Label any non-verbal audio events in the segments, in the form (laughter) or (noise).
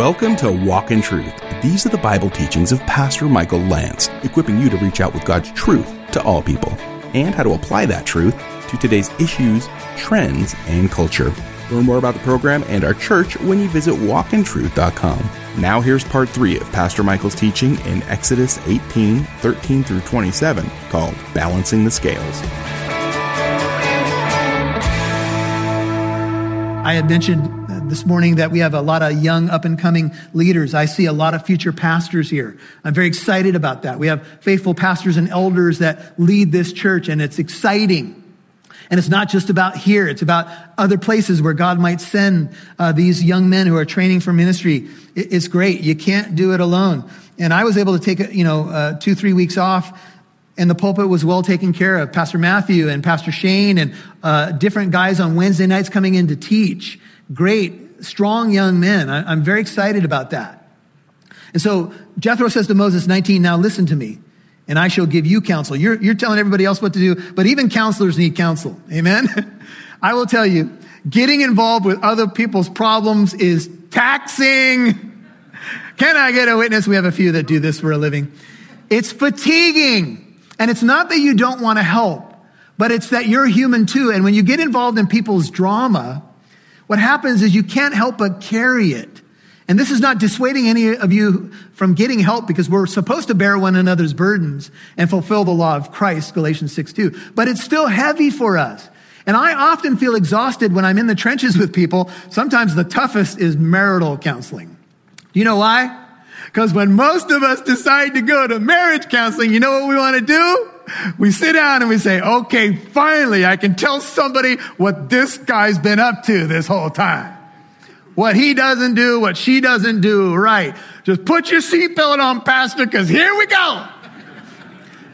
Welcome to Walk in Truth. These are the Bible teachings of Pastor Michael Lance, equipping you to reach out with God's truth to all people and how to apply that truth to today's issues, trends, and culture. Learn more about the program and our church when you visit walkintruth.com. Now here's part three of Pastor Michael's teaching in Exodus 18, 13 through 27, called Balancing the Scales. I had mentioned this morning that we have a lot of young up and coming leaders. I see a lot of future pastors here. I'm very excited about that. We have faithful pastors and elders that lead this church and it's exciting. And it's not just about here. It's about other places where God might send uh, these young men who are training for ministry. It's great. You can't do it alone. And I was able to take, you know, uh, two, three weeks off and the pulpit was well taken care of. Pastor Matthew and Pastor Shane and uh, different guys on Wednesday nights coming in to teach great, strong young men. I, am very excited about that. And so Jethro says to Moses, 19, now listen to me, and I shall give you counsel. You're, you're telling everybody else what to do, but even counselors need counsel. Amen? (laughs) I will tell you, getting involved with other people's problems is taxing. Can I get a witness? We have a few that do this for a living. It's fatiguing. And it's not that you don't want to help, but it's that you're human too. And when you get involved in people's drama, what happens is you can't help but carry it. And this is not dissuading any of you from getting help because we're supposed to bear one another's burdens and fulfill the law of Christ, Galatians 6 2. But it's still heavy for us. And I often feel exhausted when I'm in the trenches with people. Sometimes the toughest is marital counseling. Do you know why? Because when most of us decide to go to marriage counseling, you know what we want to do? We sit down and we say, okay, finally, I can tell somebody what this guy's been up to this whole time. What he doesn't do, what she doesn't do, right. Just put your seatbelt on, Pastor, because here we go.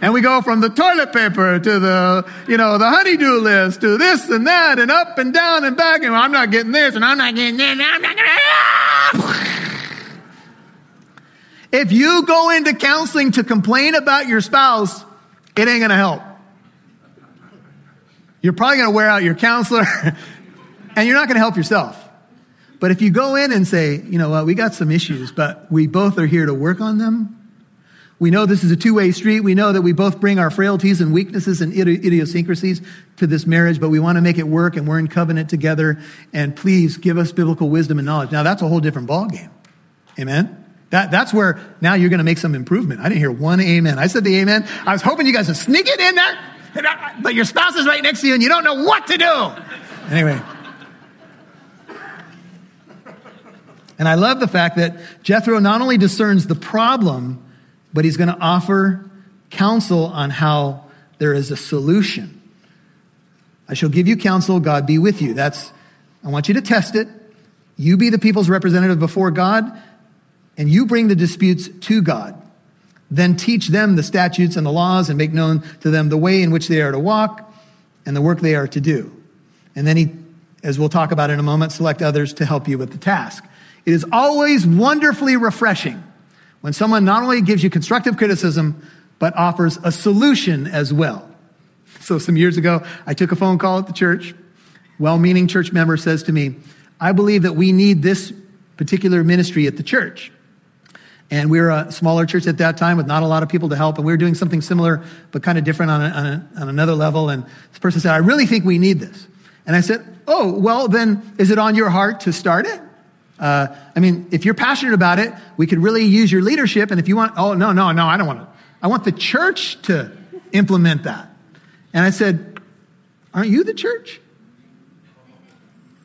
And we go from the toilet paper to the, you know, the honeydew list to this and that and up and down and back. And I'm not getting this and I'm not getting this and I'm not getting. that. If you go into counseling to complain about your spouse, it ain't going to help. You're probably going to wear out your counselor (laughs) and you're not going to help yourself. But if you go in and say, you know what, we got some issues, but we both are here to work on them. We know this is a two way street. We know that we both bring our frailties and weaknesses and idiosyncrasies to this marriage, but we want to make it work and we're in covenant together. And please give us biblical wisdom and knowledge. Now that's a whole different ballgame. Amen? That, that's where now you're going to make some improvement. I didn't hear one amen. I said the amen. I was hoping you guys would sneak it in there, but your spouse is right next to you and you don't know what to do. Anyway. And I love the fact that Jethro not only discerns the problem, but he's going to offer counsel on how there is a solution. I shall give you counsel, God be with you. That's, I want you to test it. You be the people's representative before God and you bring the disputes to God. Then teach them the statutes and the laws and make known to them the way in which they are to walk and the work they are to do. And then he, as we'll talk about in a moment, select others to help you with the task. It is always wonderfully refreshing when someone not only gives you constructive criticism, but offers a solution as well. So some years ago, I took a phone call at the church. Well-meaning church member says to me, I believe that we need this particular ministry at the church. And we were a smaller church at that time with not a lot of people to help. And we were doing something similar, but kind of different on, a, on, a, on another level. And this person said, I really think we need this. And I said, Oh, well, then is it on your heart to start it? Uh, I mean, if you're passionate about it, we could really use your leadership. And if you want, oh, no, no, no, I don't want to. I want the church to implement that. And I said, Aren't you the church?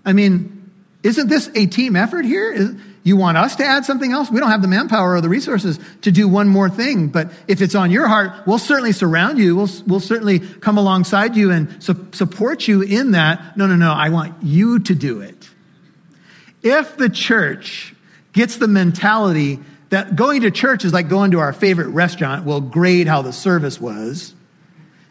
I mean, isn't this a team effort here? You want us to add something else? We don't have the manpower or the resources to do one more thing. But if it's on your heart, we'll certainly surround you. We'll, we'll certainly come alongside you and su- support you in that. No, no, no. I want you to do it. If the church gets the mentality that going to church is like going to our favorite restaurant, we'll grade how the service was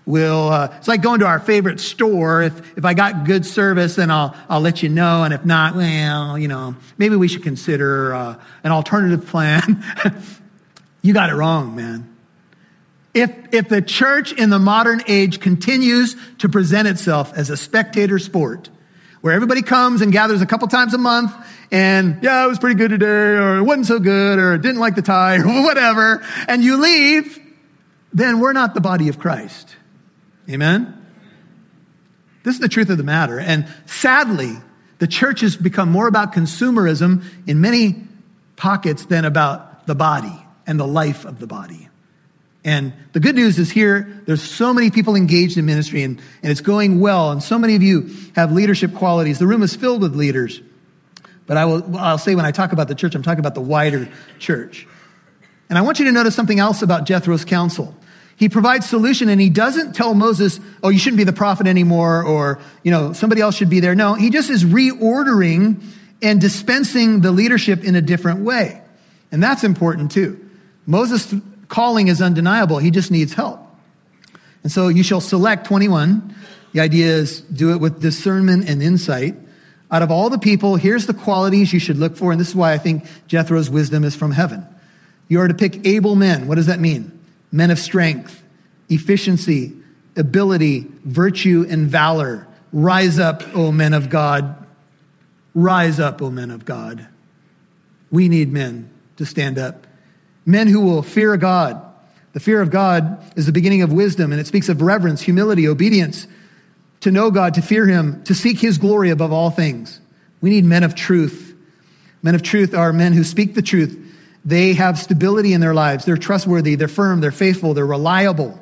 We'll, uh, it's like going to our favorite store. If, if I got good service, then I'll, I'll let you know. And if not, well, you know, maybe we should consider uh, an alternative plan. (laughs) you got it wrong, man. If, if the church in the modern age continues to present itself as a spectator sport, where everybody comes and gathers a couple times a month and yeah, it was pretty good today or it wasn't so good or didn't like the tie (laughs) or whatever, and you leave, then we're not the body of Christ. Amen? This is the truth of the matter. And sadly, the church has become more about consumerism in many pockets than about the body and the life of the body. And the good news is here, there's so many people engaged in ministry and, and it's going well. And so many of you have leadership qualities. The room is filled with leaders. But I will, I'll say when I talk about the church, I'm talking about the wider church. And I want you to notice something else about Jethro's counsel. He provides solution and he doesn't tell Moses, oh, you shouldn't be the prophet anymore or, you know, somebody else should be there. No, he just is reordering and dispensing the leadership in a different way. And that's important too. Moses' calling is undeniable. He just needs help. And so you shall select 21. The idea is do it with discernment and insight. Out of all the people, here's the qualities you should look for. And this is why I think Jethro's wisdom is from heaven. You are to pick able men. What does that mean? Men of strength, efficiency, ability, virtue, and valor. Rise up, O men of God. Rise up, O men of God. We need men to stand up men who will fear God. The fear of God is the beginning of wisdom, and it speaks of reverence, humility, obedience, to know God, to fear Him, to seek His glory above all things. We need men of truth. Men of truth are men who speak the truth. They have stability in their lives. They're trustworthy, they're firm, they're faithful, they're reliable.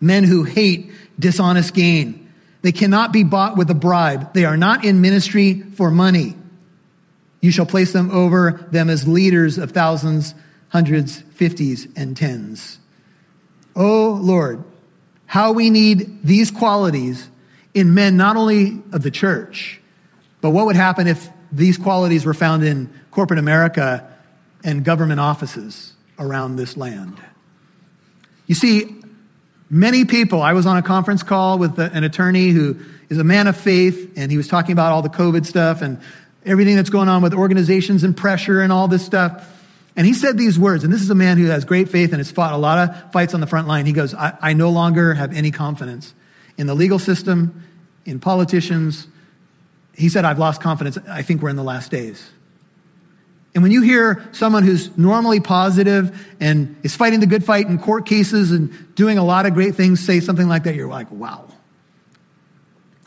Men who hate dishonest gain. They cannot be bought with a bribe. They are not in ministry for money. You shall place them over them as leaders of thousands hundreds, fifties, and tens. Oh Lord, how we need these qualities in men not only of the church, but what would happen if these qualities were found in corporate America and government offices around this land? You see, many people, I was on a conference call with an attorney who is a man of faith, and he was talking about all the COVID stuff and everything that's going on with organizations and pressure and all this stuff. And he said these words, and this is a man who has great faith and has fought a lot of fights on the front line. He goes, I, I no longer have any confidence in the legal system, in politicians. He said, I've lost confidence. I think we're in the last days. And when you hear someone who's normally positive and is fighting the good fight in court cases and doing a lot of great things say something like that, you're like, wow.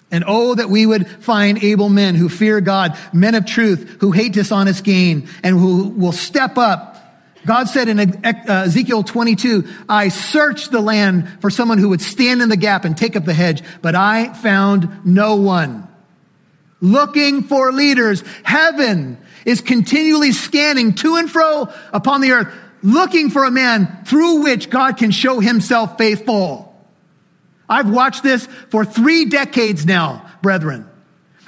And oh, that we would find able men who fear God, men of truth, who hate dishonest gain, and who will step up. God said in uh, Ezekiel 22, I searched the land for someone who would stand in the gap and take up the hedge, but I found no one. Looking for leaders. Heaven is continually scanning to and fro upon the earth, looking for a man through which God can show himself faithful. I've watched this for three decades now, brethren.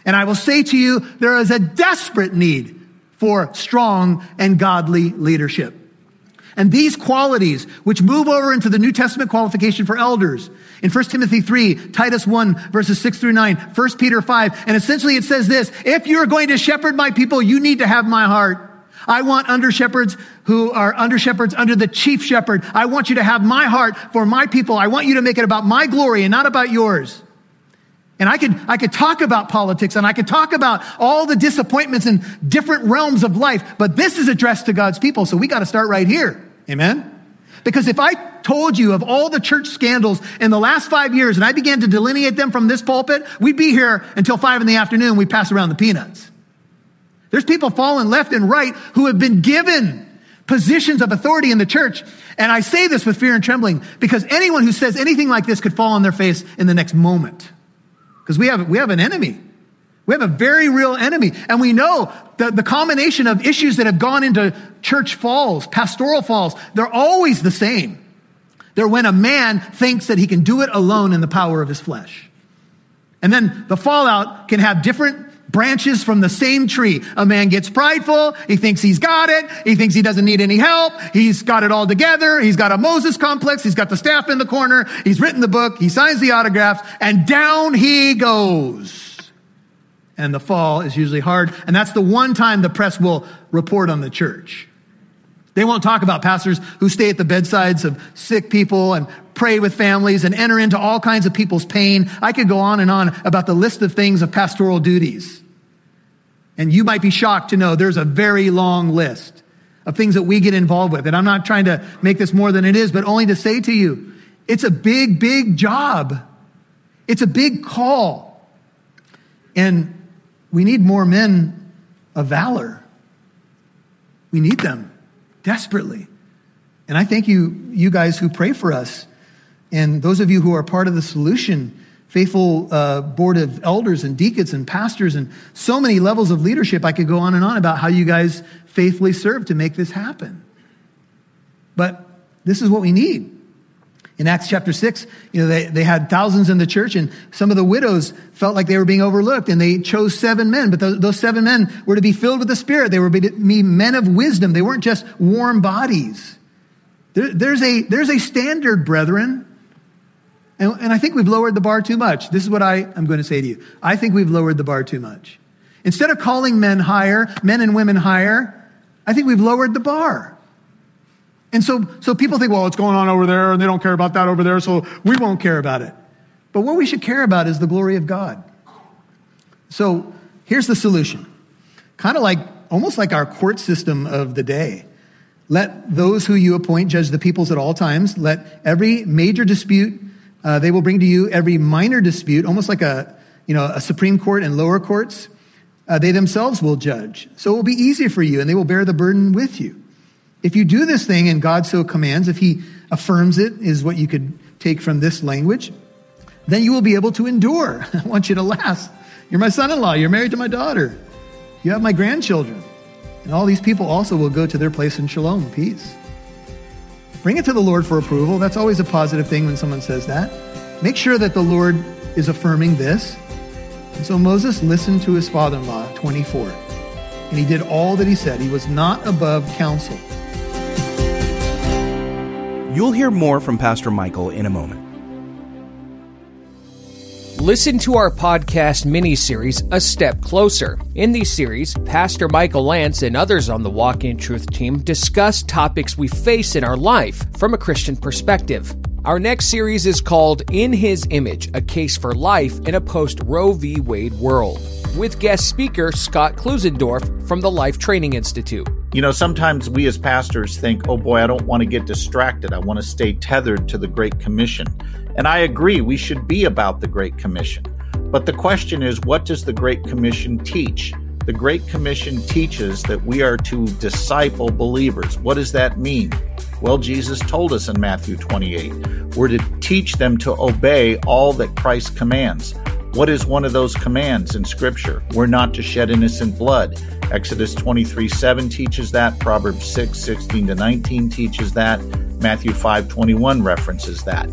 And I will say to you, there is a desperate need for strong and godly leadership. And these qualities, which move over into the New Testament qualification for elders, in 1 Timothy 3, Titus 1, verses 6 through 9, 1 Peter 5, and essentially it says this, if you're going to shepherd my people, you need to have my heart. I want under shepherds who are under shepherds under the chief shepherd. I want you to have my heart for my people. I want you to make it about my glory and not about yours. And I could, I could talk about politics and I could talk about all the disappointments in different realms of life, but this is addressed to God's people. So we got to start right here. Amen. Because if I told you of all the church scandals in the last five years and I began to delineate them from this pulpit, we'd be here until five in the afternoon. We pass around the peanuts. There's people falling left and right who have been given positions of authority in the church. And I say this with fear and trembling because anyone who says anything like this could fall on their face in the next moment. Because we have, we have an enemy. We have a very real enemy. And we know that the combination of issues that have gone into church falls, pastoral falls, they're always the same. They're when a man thinks that he can do it alone in the power of his flesh. And then the fallout can have different branches from the same tree. A man gets prideful. He thinks he's got it. He thinks he doesn't need any help. He's got it all together. He's got a Moses complex. He's got the staff in the corner. He's written the book. He signs the autographs and down he goes. And the fall is usually hard. And that's the one time the press will report on the church. They won't talk about pastors who stay at the bedsides of sick people and pray with families and enter into all kinds of people's pain. I could go on and on about the list of things of pastoral duties. And you might be shocked to know there's a very long list of things that we get involved with. And I'm not trying to make this more than it is, but only to say to you, it's a big, big job. It's a big call. And we need more men of valor. We need them desperately. And I thank you, you guys who pray for us, and those of you who are part of the solution, faithful uh, board of elders and deacons and pastors, and so many levels of leadership. I could go on and on about how you guys faithfully serve to make this happen. But this is what we need. In Acts chapter 6, you know, they, they had thousands in the church, and some of the widows felt like they were being overlooked, and they chose seven men. But those, those seven men were to be filled with the Spirit. They were to be men of wisdom. They weren't just warm bodies. There, there's, a, there's a standard, brethren. And, and I think we've lowered the bar too much. This is what I, I'm going to say to you. I think we've lowered the bar too much. Instead of calling men higher, men and women higher, I think we've lowered the bar. And so, so people think, well, it's going on over there and they don't care about that over there, so we won't care about it. But what we should care about is the glory of God. So here's the solution. Kind of like, almost like our court system of the day. Let those who you appoint judge the peoples at all times. Let every major dispute uh, they will bring to you every minor dispute, almost like a, you know, a Supreme Court and lower courts. Uh, they themselves will judge. So it will be easy for you, and they will bear the burden with you. If you do this thing and God so commands, if He affirms it, is what you could take from this language, then you will be able to endure. (laughs) I want you to last. You're my son in law. You're married to my daughter. You have my grandchildren. And all these people also will go to their place in shalom, peace. Bring it to the Lord for approval. That's always a positive thing when someone says that. Make sure that the Lord is affirming this. And so Moses listened to his father in law, 24, and he did all that he said. He was not above counsel. You'll hear more from Pastor Michael in a moment. Listen to our podcast mini series, A Step Closer. In these series, Pastor Michael Lance and others on the Walk in Truth team discuss topics we face in our life from a Christian perspective. Our next series is called In His Image A Case for Life in a Post Roe v. Wade World, with guest speaker Scott Klusendorf from the Life Training Institute. You know, sometimes we as pastors think, oh boy, I don't want to get distracted. I want to stay tethered to the Great Commission. And I agree, we should be about the Great Commission. But the question is, what does the Great Commission teach? The Great Commission teaches that we are to disciple believers. What does that mean? Well, Jesus told us in Matthew 28 we're to teach them to obey all that Christ commands. What is one of those commands in Scripture? We're not to shed innocent blood. Exodus 23 7 teaches that. Proverbs 6 16 to 19 teaches that. Matthew 5 21 references that.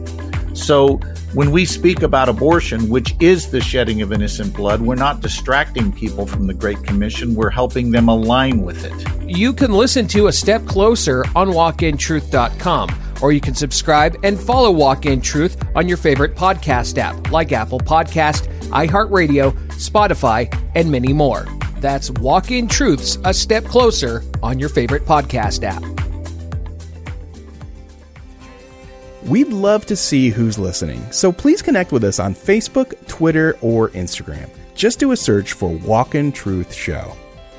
So when we speak about abortion, which is the shedding of innocent blood, we're not distracting people from the Great Commission. We're helping them align with it. You can listen to A Step Closer on walkintruth.com, or you can subscribe and follow Walk in Truth on your favorite podcast app like Apple Podcast, iHeartRadio, Spotify, and many more. That's Walk in Truth's A Step Closer on your favorite podcast app. We'd love to see who's listening, so please connect with us on Facebook, Twitter, or Instagram. Just do a search for Walk in Truth Show.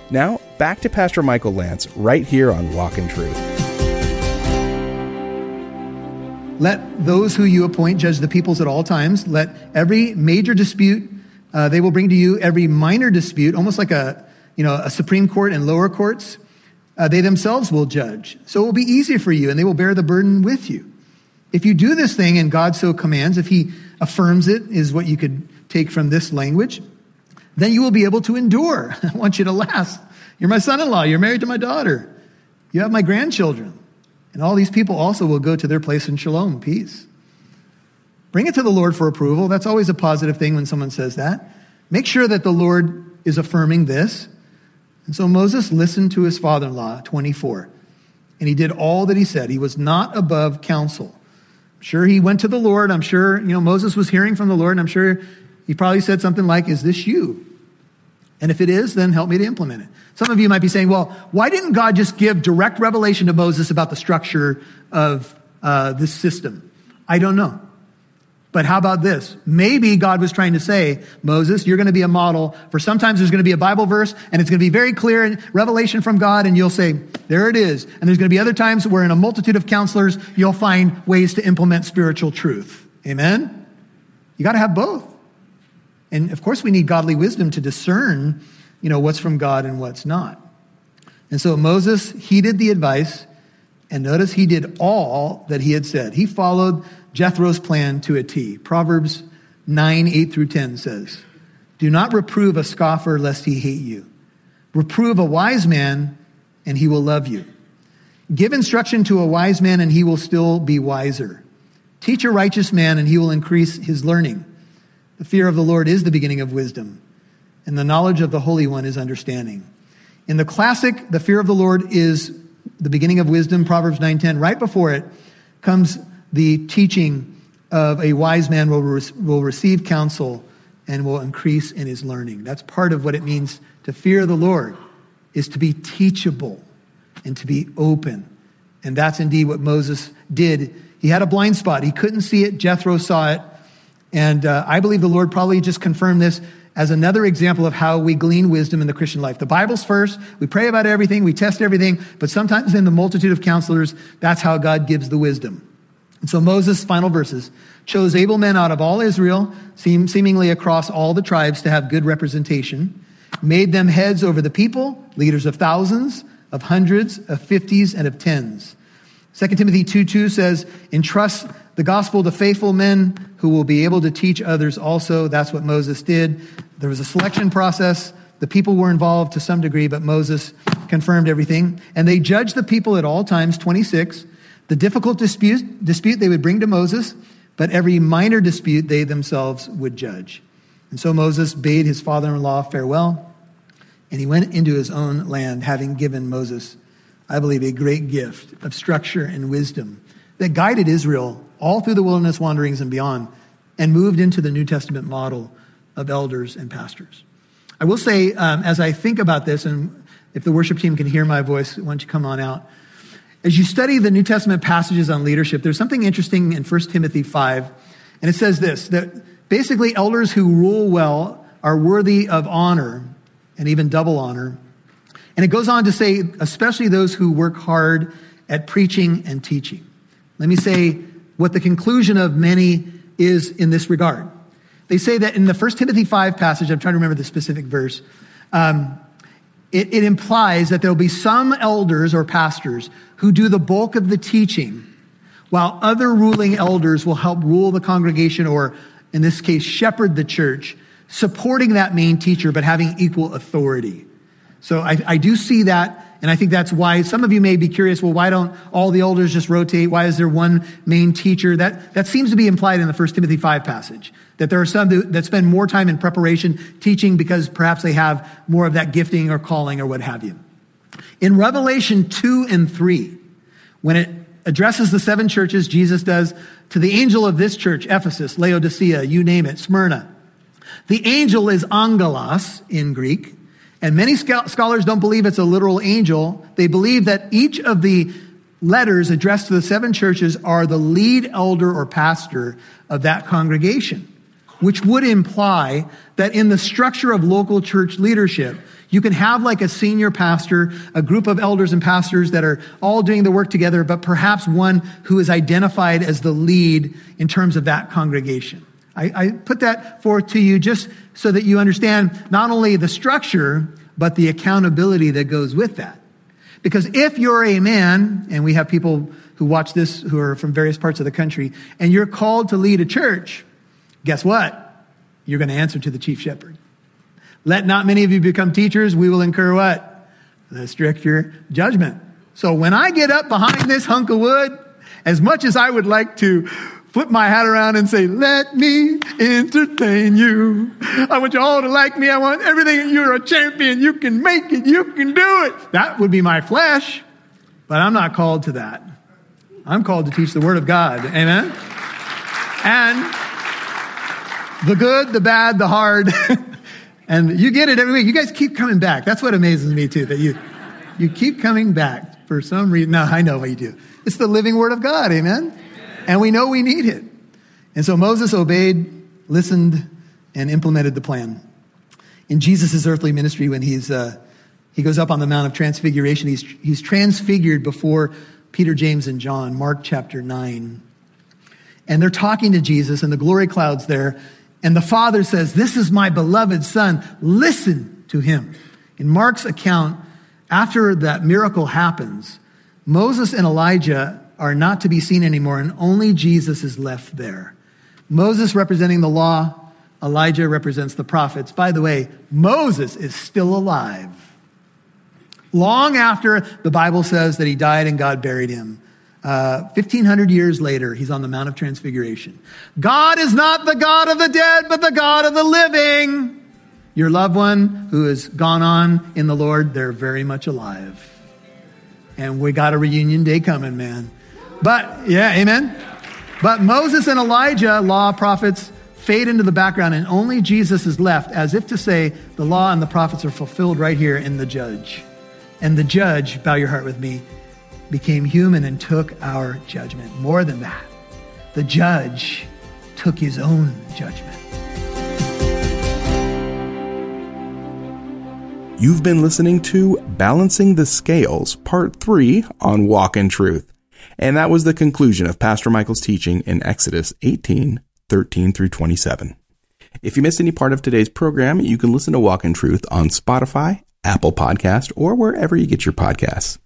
Now, back to Pastor Michael Lance right here on Walk in Truth. Let those who you appoint judge the peoples at all times. Let every major dispute uh, they will bring to you, every minor dispute, almost like a, you know, a Supreme Court and lower courts, uh, they themselves will judge. So it will be easy for you and they will bear the burden with you. If you do this thing and God so commands, if he affirms it, is what you could take from this language, then you will be able to endure. (laughs) I want you to last. You're my son in law. You're married to my daughter. You have my grandchildren. And all these people also will go to their place in shalom, peace. Bring it to the Lord for approval. That's always a positive thing when someone says that. Make sure that the Lord is affirming this. And so Moses listened to his father in law, 24, and he did all that he said. He was not above counsel sure he went to the Lord. I'm sure, you know, Moses was hearing from the Lord, and I'm sure he probably said something like, Is this you? And if it is, then help me to implement it. Some of you might be saying, well, why didn't God just give direct revelation to Moses about the structure of uh, this system? I don't know. But how about this? Maybe God was trying to say, Moses, you're going to be a model for sometimes there's going to be a Bible verse and it's going to be very clear in revelation from God and you'll say, there it is. And there's going to be other times where in a multitude of counselors, you'll find ways to implement spiritual truth. Amen? You got to have both. And of course, we need godly wisdom to discern, you know, what's from God and what's not. And so Moses heeded the advice and notice he did all that he had said. He followed Jethro's plan to a T. Proverbs 9, 8 through 10 says, Do not reprove a scoffer lest he hate you. Reprove a wise man and he will love you. Give instruction to a wise man and he will still be wiser. Teach a righteous man and he will increase his learning. The fear of the Lord is the beginning of wisdom, and the knowledge of the Holy One is understanding. In the classic, the fear of the Lord is the beginning of wisdom, Proverbs 9:10. Right before it comes the teaching of a wise man will, re- will receive counsel and will increase in his learning. That's part of what it means to fear the Lord, is to be teachable and to be open. And that's indeed what Moses did. He had a blind spot. He couldn't see it. Jethro saw it. And uh, I believe the Lord probably just confirmed this as another example of how we glean wisdom in the Christian life. The Bible's first. We pray about everything. We test everything. But sometimes in the multitude of counselors, that's how God gives the wisdom. And so Moses' final verses chose able men out of all Israel, seem, seemingly across all the tribes to have good representation, made them heads over the people, leaders of thousands, of hundreds, of fifties, and of tens. 2 Timothy 2 2 says, entrust the gospel to faithful men who will be able to teach others also. That's what Moses did. There was a selection process. The people were involved to some degree, but Moses confirmed everything. And they judged the people at all times, 26 the difficult dispute, dispute they would bring to Moses, but every minor dispute they themselves would judge. And so Moses bade his father in law farewell, and he went into his own land, having given Moses, I believe, a great gift of structure and wisdom that guided Israel all through the wilderness wanderings and beyond, and moved into the New Testament model of elders and pastors. I will say, um, as I think about this, and if the worship team can hear my voice, why don't you come on out? As you study the New Testament passages on leadership, there's something interesting in 1 Timothy 5, and it says this that basically elders who rule well are worthy of honor and even double honor. And it goes on to say, especially those who work hard at preaching and teaching. Let me say what the conclusion of many is in this regard. They say that in the 1 Timothy 5 passage, I'm trying to remember the specific verse, um, it, it implies that there'll be some elders or pastors who do the bulk of the teaching, while other ruling elders will help rule the congregation or, in this case, shepherd the church, supporting that main teacher, but having equal authority. So I, I do see that. And I think that's why some of you may be curious, well, why don't all the elders just rotate? Why is there one main teacher? That, that seems to be implied in the 1 Timothy 5 passage. That there are some that spend more time in preparation teaching because perhaps they have more of that gifting or calling or what have you. In Revelation 2 and 3, when it addresses the seven churches, Jesus does to the angel of this church, Ephesus, Laodicea, you name it, Smyrna. The angel is angelos in Greek. And many scholars don't believe it's a literal angel. They believe that each of the letters addressed to the seven churches are the lead elder or pastor of that congregation, which would imply that in the structure of local church leadership, you can have like a senior pastor, a group of elders and pastors that are all doing the work together, but perhaps one who is identified as the lead in terms of that congregation. I, I put that forth to you just so that you understand not only the structure, but the accountability that goes with that. Because if you're a man, and we have people who watch this who are from various parts of the country, and you're called to lead a church, guess what? You're going to answer to the chief shepherd. Let not many of you become teachers. We will incur what? The stricter judgment. So when I get up behind this hunk of wood, as much as I would like to flip my hat around and say, let me entertain you. I want you all to like me. I want everything. You're a champion. You can make it. You can do it. That would be my flesh, but I'm not called to that. I'm called to teach the word of God. Amen. And the good, the bad, the hard. (laughs) And you get it every week. You guys keep coming back. That's what amazes me too, that you, you keep coming back for some reason. No, I know what you do. It's the living word of God. Amen. And we know we need it. And so Moses obeyed, listened, and implemented the plan. In Jesus' earthly ministry, when he's, uh, he goes up on the Mount of Transfiguration, he's, he's transfigured before Peter, James, and John, Mark chapter 9. And they're talking to Jesus, and the glory cloud's there. And the Father says, This is my beloved Son. Listen to him. In Mark's account, after that miracle happens, Moses and Elijah are not to be seen anymore, and only Jesus is left there. Moses representing the law, Elijah represents the prophets. By the way, Moses is still alive. Long after the Bible says that he died and God buried him. Uh, 1500 years later, he's on the Mount of Transfiguration. God is not the God of the dead, but the God of the living. Your loved one who has gone on in the Lord, they're very much alive. And we got a reunion day coming, man. But, yeah, amen. But Moses and Elijah, law, prophets, fade into the background, and only Jesus is left, as if to say, the law and the prophets are fulfilled right here in the judge. And the judge, bow your heart with me, became human and took our judgment. More than that, the judge took his own judgment. You've been listening to Balancing the Scales, Part 3 on Walk in Truth. And that was the conclusion of Pastor Michael's teaching in Exodus 18, 13 through 27. If you missed any part of today's program, you can listen to Walk in Truth on Spotify, Apple Podcast, or wherever you get your podcasts.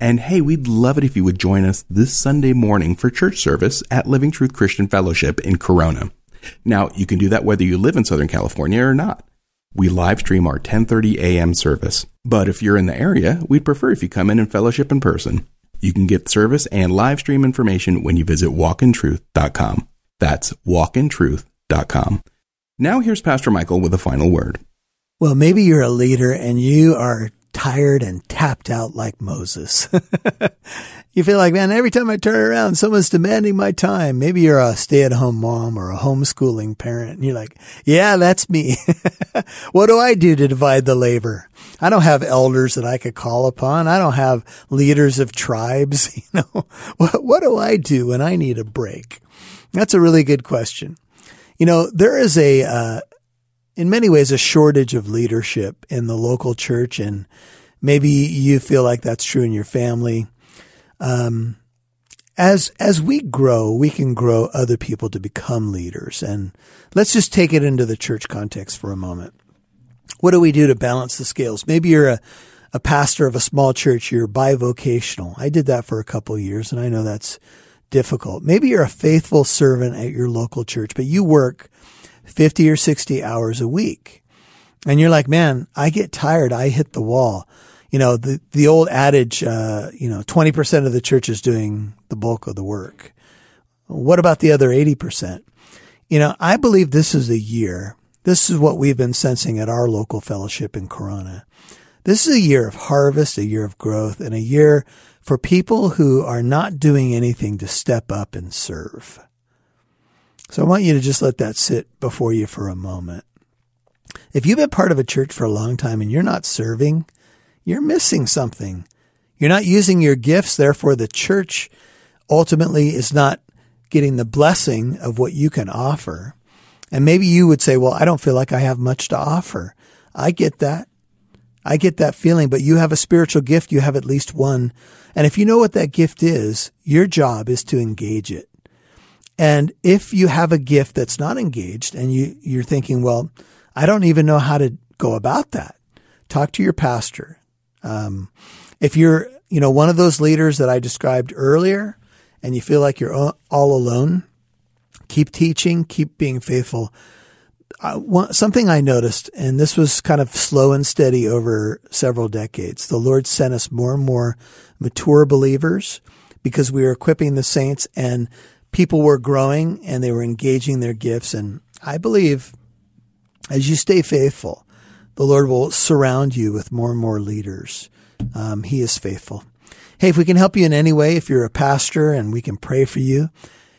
And hey, we'd love it if you would join us this Sunday morning for church service at Living Truth Christian Fellowship in Corona. Now, you can do that whether you live in Southern California or not. We live stream our 10:30 a.m. service. But if you're in the area, we'd prefer if you come in and fellowship in person. You can get service and live stream information when you visit walkintruth.com. That's walkintruth.com. Now here's Pastor Michael with a final word. Well, maybe you're a leader and you are tired and tapped out like Moses. (laughs) you feel like, man, every time I turn around, someone's demanding my time. Maybe you're a stay at home mom or a homeschooling parent and you're like, yeah, that's me. (laughs) what do I do to divide the labor? I don't have elders that I could call upon. I don't have leaders of tribes. (laughs) You know, what, what do I do when I need a break? That's a really good question. You know, there is a, uh, in many ways a shortage of leadership in the local church, and maybe you feel like that's true in your family. Um, as as we grow, we can grow other people to become leaders, and let's just take it into the church context for a moment. What do we do to balance the scales? Maybe you're a a pastor of a small church, you're bivocational. I did that for a couple years, and I know that's difficult. Maybe you're a faithful servant at your local church, but you work 50 or 60 hours a week. And you're like, man, I get tired. I hit the wall. You know, the, the old adage, uh, you know, 20% of the church is doing the bulk of the work. What about the other 80%? You know, I believe this is a year. This is what we've been sensing at our local fellowship in Corona. This is a year of harvest, a year of growth, and a year for people who are not doing anything to step up and serve. So I want you to just let that sit before you for a moment. If you've been part of a church for a long time and you're not serving, you're missing something. You're not using your gifts. Therefore, the church ultimately is not getting the blessing of what you can offer. And maybe you would say, well, I don't feel like I have much to offer. I get that. I get that feeling, but you have a spiritual gift. You have at least one. And if you know what that gift is, your job is to engage it. And if you have a gift that's not engaged and you, you're thinking, well, I don't even know how to go about that, talk to your pastor. Um, if you're, you know, one of those leaders that I described earlier and you feel like you're all alone, keep teaching, keep being faithful. Uh, one, something I noticed, and this was kind of slow and steady over several decades, the Lord sent us more and more mature believers because we were equipping the saints and people were growing and they were engaging their gifts. And I believe as you stay faithful, the Lord will surround you with more and more leaders. Um, he is faithful. Hey, if we can help you in any way, if you're a pastor and we can pray for you,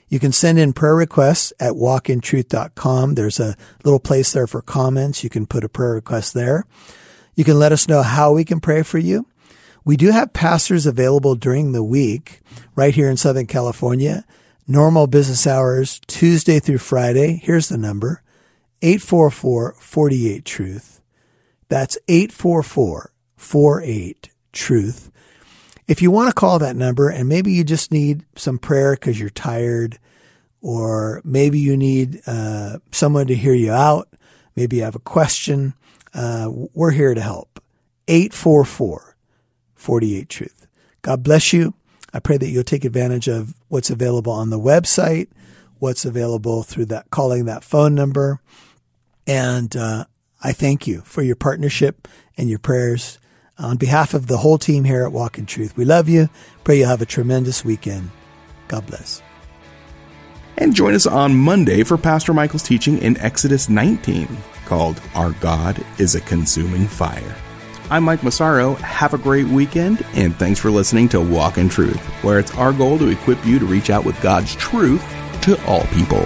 You can send in prayer requests at walkintruth.com. There's a little place there for comments. You can put a prayer request there. You can let us know how we can pray for you. We do have pastors available during the week right here in Southern California. Normal business hours, Tuesday through Friday. Here's the number 844 48 Truth. That's 844 48 Truth. If you want to call that number and maybe you just need some prayer because you're tired, or maybe you need uh, someone to hear you out, maybe you have a question, uh, we're here to help. 844 48 Truth. God bless you. I pray that you'll take advantage of what's available on the website, what's available through that calling that phone number. And uh, I thank you for your partnership and your prayers. On behalf of the whole team here at Walk in Truth, we love you. Pray you'll have a tremendous weekend. God bless. And join us on Monday for Pastor Michael's teaching in Exodus 19 called Our God is a Consuming Fire. I'm Mike Massaro. Have a great weekend, and thanks for listening to Walk in Truth, where it's our goal to equip you to reach out with God's truth to all people.